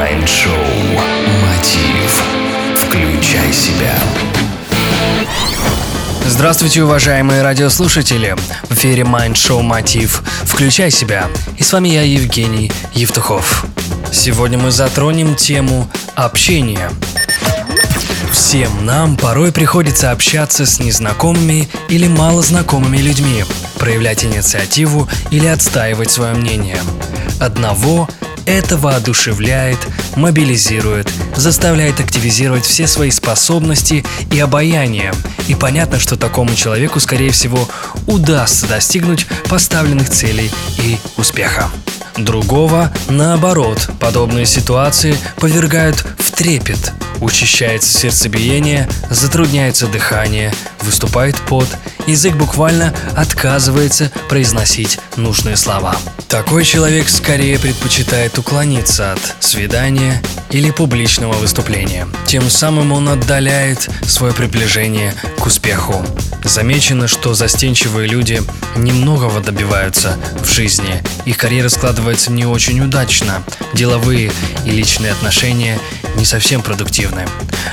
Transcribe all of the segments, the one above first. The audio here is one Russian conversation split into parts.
Майнд-шоу «Мотив». Включай себя. Здравствуйте, уважаемые радиослушатели! В эфире Майнд-шоу «Мотив». Включай себя. И с вами я, Евгений Евтухов. Сегодня мы затронем тему общения. Всем нам порой приходится общаться с незнакомыми или малознакомыми людьми, проявлять инициативу или отстаивать свое мнение. Одного это воодушевляет, мобилизирует, заставляет активизировать все свои способности и обаяние. И понятно, что такому человеку, скорее всего, удастся достигнуть поставленных целей и успеха. Другого, наоборот, подобные ситуации повергают в трепет. Учащается сердцебиение, затрудняется дыхание, выступает пот, язык буквально отказывается произносить нужные слова. Такой человек скорее предпочитает уклониться от свидания или публичного выступления. Тем самым он отдаляет свое приближение к успеху. Замечено, что застенчивые люди немногого добиваются в жизни. Их карьера складывается не очень удачно. Деловые и личные отношения не совсем продуктивны.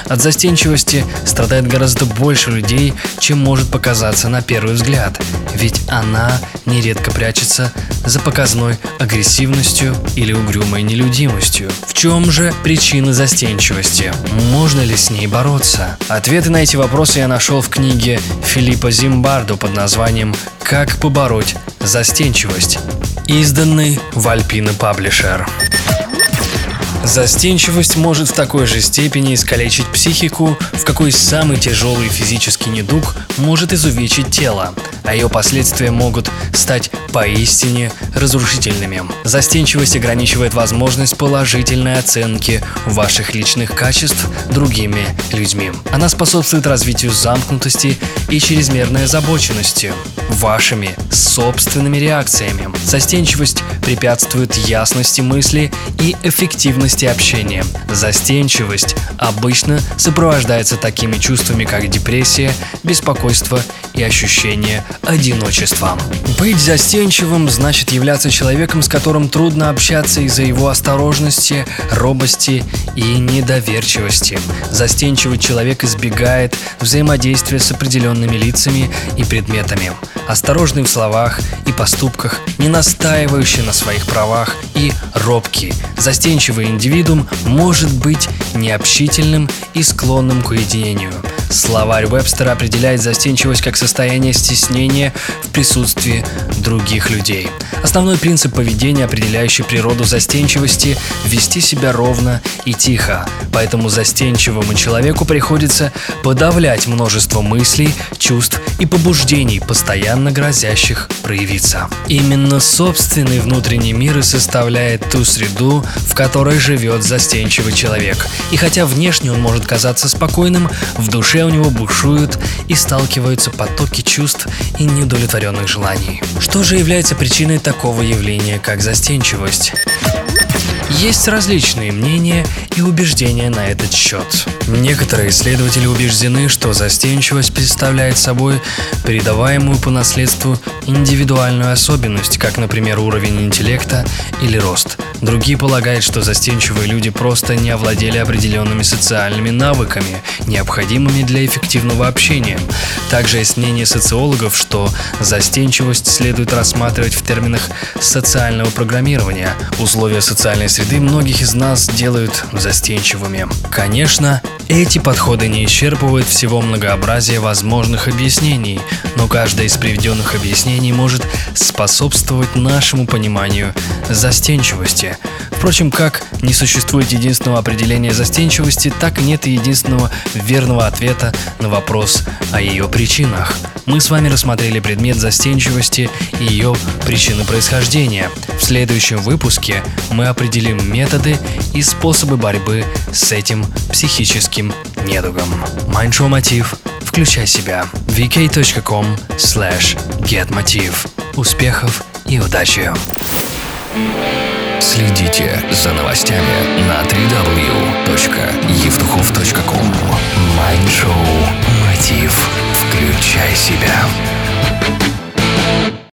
От застенчивости страдает гораздо больше людей, чем может показаться на первый взгляд, ведь она нередко прячется за показной агрессивностью или угрюмой нелюдимостью. В чем же причина застенчивости? Можно ли с ней бороться? Ответы на эти вопросы я нашел в книге Филиппа Зимбардо под названием «Как побороть застенчивость», изданный в Альпина Паблишер. Застенчивость может в такой же степени искалечить психику, в какой самый тяжелый физический недуг может изувечить тело, а ее последствия могут стать поистине разрушительными. Застенчивость ограничивает возможность положительной оценки ваших личных качеств другими людьми. Она способствует развитию замкнутости и чрезмерной озабоченности вашими собственными реакциями. Застенчивость препятствует ясности мысли и эффективности общения. Застенчивость обычно сопровождается такими чувствами, как депрессия, беспокойство и ощущение одиночества. Быть застенчивым значит являться человеком, с которым трудно общаться из-за его осторожности, робости и недоверчивости. Застенчивый человек избегает взаимодействия с определенными лицами и предметами. Осторожный в словах и поступках, не настаивающий на своих правах и робкий. Застенчивый индивидуум может быть необщительным и склонным к уединению. Словарь Вебстера определяет застенчивость как состояние стеснения в присутствии других людей. Основной принцип поведения, определяющий природу застенчивости – вести себя ровно и тихо. Поэтому застенчивому человеку приходится подавлять множество мыслей, чувств и побуждений, постоянно грозящих проявиться. Именно собственный внутренний мир и составляет ту среду, в которой живет застенчивый человек. И хотя внешне он может казаться спокойным, в душе у него бушуют и сталкиваются потоки чувств и неудовлетворенных желаний. Что же является причиной такого явления, как застенчивость? Есть различные мнения и убеждения на этот счет. Некоторые исследователи убеждены, что застенчивость представляет собой передаваемую по наследству индивидуальную особенность, как, например, уровень интеллекта или рост. Другие полагают, что застенчивые люди просто не овладели определенными социальными навыками, необходимыми для эффективного общения. Также есть мнение социологов, что застенчивость следует рассматривать в терминах социального программирования. Условия социальной среды многих из нас делают застенчивыми. Конечно, эти подходы не исчерпывают всего многообразия возможных объяснений, но каждое из приведенных объяснений может способствовать нашему пониманию застенчивости. Впрочем, как не существует единственного определения застенчивости, так и нет и единственного верного ответа на вопрос о ее причинах. Мы с вами рассмотрели предмет застенчивости и ее причины происхождения. В следующем выпуске мы определим методы и способы борьбы с этим психическим недугом. Майншоу Мотив. Включай себя. vk.com slash getmotiv. Успехов и удачи! Следите за новостями на www.евтухов.ком Майншоу «Мотив». Включай себя.